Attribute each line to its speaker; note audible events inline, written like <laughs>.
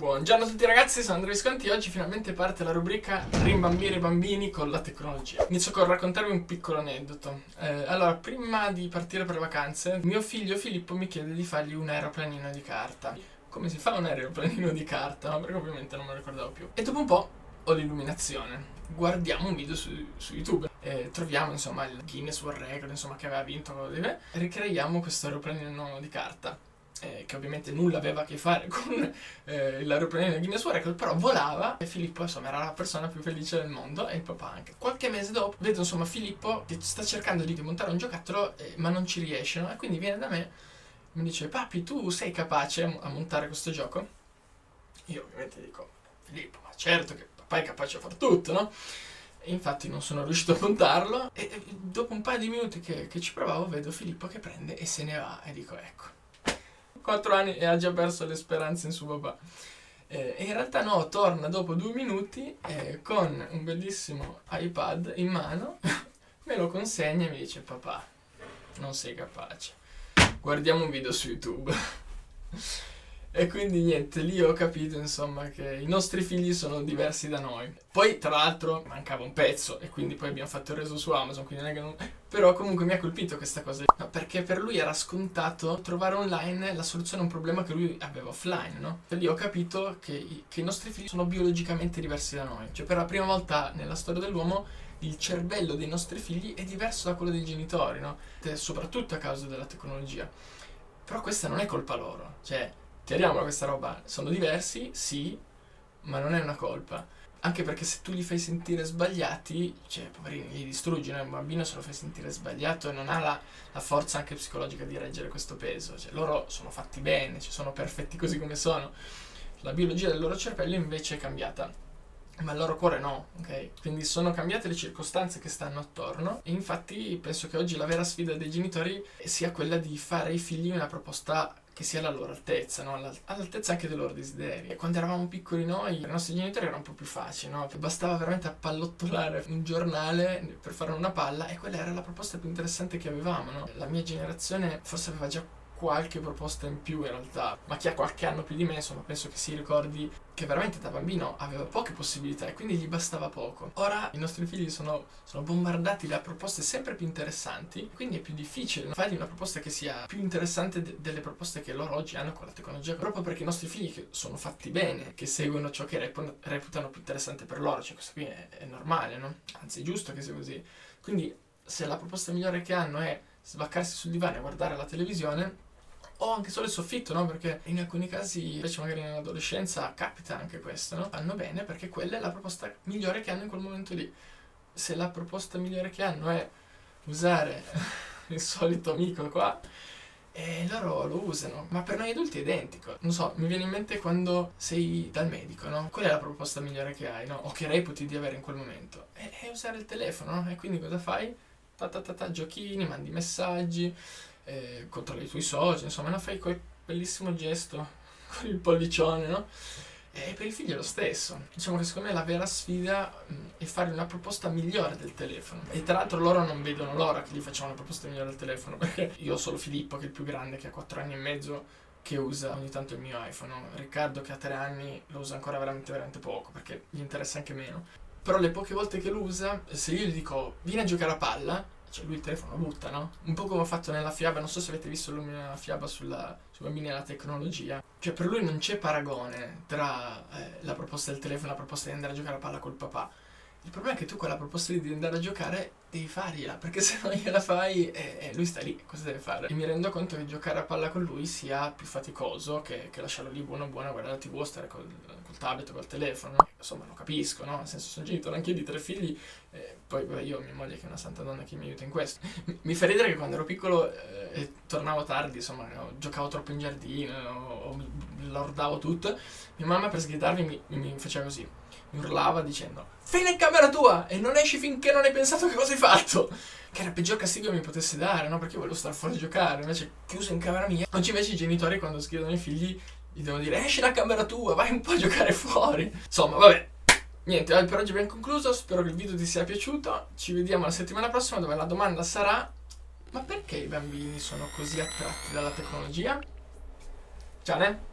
Speaker 1: Buongiorno a tutti ragazzi, sono Andrea Visconti e oggi finalmente parte la rubrica Rimbambire i bambini con la tecnologia. Inizio con raccontarvi un piccolo aneddoto. Eh, allora, prima di partire per le vacanze, mio figlio Filippo mi chiede di fargli un aeroplanino di carta. Come si fa un aeroplanino di carta? No, perché ovviamente non me lo ricordavo più. E dopo un po' ho l'illuminazione. Guardiamo un video su, su YouTube. Eh, troviamo insomma il Guinness World Record, insomma, che aveva vinto. E ricreiamo questo aeroplanino di carta eh, che ovviamente nulla aveva a che fare <laughs> con eh, l'aeroplanino di Guinness World Record, però volava e Filippo insomma era la persona più felice del mondo e il papà anche. Qualche mese dopo vedo insomma Filippo che sta cercando di montare un giocattolo eh, ma non ci riesce no? e quindi viene da me e mi dice papi tu sei capace a montare questo gioco? Io ovviamente dico Filippo ma certo che papà è capace a fare tutto no? E infatti non sono riuscito a montarlo e dopo un paio di minuti che, che ci provavo vedo Filippo che prende e se ne va e dico ecco 4 anni e ha già perso le speranze in suo papà. Eh, in realtà no, torna dopo due minuti eh, con un bellissimo iPad in mano, <laughs> me lo consegna e mi dice papà, non sei capace, guardiamo un video su YouTube. <laughs> E quindi niente, lì ho capito insomma che i nostri figli sono diversi da noi. Poi tra l'altro mancava un pezzo e quindi poi abbiamo fatto il reso su Amazon, quindi non è che non... Però comunque mi ha colpito questa cosa, no, perché per lui era scontato trovare online la soluzione a un problema che lui aveva offline, no? E lì ho capito che che i nostri figli sono biologicamente diversi da noi. Cioè per la prima volta nella storia dell'uomo il cervello dei nostri figli è diverso da quello dei genitori, no? Soprattutto a causa della tecnologia. Però questa non è colpa loro, cioè chiariamola questa roba, sono diversi, sì, ma non è una colpa. Anche perché se tu li fai sentire sbagliati, cioè, poverini, li distruggi, no? Un bambino se lo fai sentire sbagliato e non ha la, la forza anche psicologica di reggere questo peso. Cioè, loro sono fatti bene, cioè, sono perfetti così come sono. La biologia del loro cervello invece è cambiata ma il loro cuore no, ok? Quindi sono cambiate le circostanze che stanno attorno e infatti penso che oggi la vera sfida dei genitori sia quella di fare ai figli una proposta che sia alla loro altezza, no? all'altezza anche dei loro desideri. E quando eravamo piccoli noi, i nostri genitori era un po' più facile, no? Bastava veramente appallottolare un giornale per fare una palla e quella era la proposta più interessante che avevamo, no? La mia generazione forse aveva già qualche proposta in più in realtà, ma chi ha qualche anno più di me, insomma, penso che si ricordi che veramente da bambino aveva poche possibilità e quindi gli bastava poco. Ora i nostri figli sono, sono bombardati da proposte sempre più interessanti, quindi è più difficile fargli una proposta che sia più interessante de- delle proposte che loro oggi hanno con la tecnologia, proprio perché i nostri figli sono fatti bene, che seguono ciò che rep- reputano più interessante per loro, cioè questo qui è, è normale, no? Anzi è giusto che sia così. Quindi se la proposta migliore che hanno è svaccarsi sul divano e guardare la televisione, o anche solo il soffitto, no? Perché in alcuni casi, invece magari nell'adolescenza, capita anche questo, no? Fanno bene perché quella è la proposta migliore che hanno in quel momento lì. Se la proposta migliore che hanno è usare <laughs> il solito amico qua, e loro lo usano, ma per noi adulti è identico. Non so, mi viene in mente quando sei dal medico, no? Qual è la proposta migliore che hai, no? O che reputi di avere in quel momento? È, usare il telefono, no? E quindi cosa fai? Ta ta ta ta, giochini, mandi messaggi, eh, controlli i tuoi social, insomma, fai quel bellissimo gesto <laughs> con il pollicione, no? E per il figlio è lo stesso. Diciamo che secondo me la vera sfida è fare una proposta migliore del telefono. E tra l'altro loro non vedono l'ora che gli facciamo una proposta migliore del telefono, <laughs> perché io ho solo Filippo, che è il più grande, che ha 4 anni e mezzo, che usa ogni tanto il mio iPhone. Riccardo, che ha 3 anni, lo usa ancora veramente, veramente poco, perché gli interessa anche meno. Però le poche volte che lo usa, se io gli dico vieni a giocare a palla, cioè lui il telefono lo butta, no? Un po' come ho fatto nella fiaba, non so se avete visto la fiaba sulla, sui bambini e la tecnologia. Cioè per lui non c'è paragone tra eh, la proposta del telefono e la proposta di andare a giocare a palla col papà. Il problema è che tu quella proposta di andare a giocare devi fargliela, perché <laughs> se non gliela fai eh, eh, lui sta lì, cosa deve fare? E mi rendo conto che giocare a palla con lui sia più faticoso che, che lasciarlo lì buono buono a guardare la tv o stare col, col tablet o col telefono. Insomma, lo capisco, no? Nel senso, sono genitore anche io di tre figli, eh, poi beh, io ho mia moglie che è una santa donna che mi aiuta in questo. Mi, fa ridere che quando ero piccolo eh, e tornavo tardi, insomma, no, giocavo troppo in giardino o, lordavo tutto, mia mamma per sgridarmi mi, mi faceva così mi urlava dicendo Fine in camera tua e non esci finché non hai pensato che cosa hai fatto. Che era il peggior castigo che mi potesse dare, no? Perché volevo stare fuori a giocare, invece chiuso in camera mia. Oggi invece i genitori quando scrivono ai figli gli devono dire esci da camera tua, vai un po' a giocare fuori. Insomma, vabbè. Niente, per oggi abbiamo concluso, spero che il video ti sia piaciuto. Ci vediamo la settimana prossima dove la domanda sarà ma perché i bambini sono così attratti dalla tecnologia? Ciao, ne?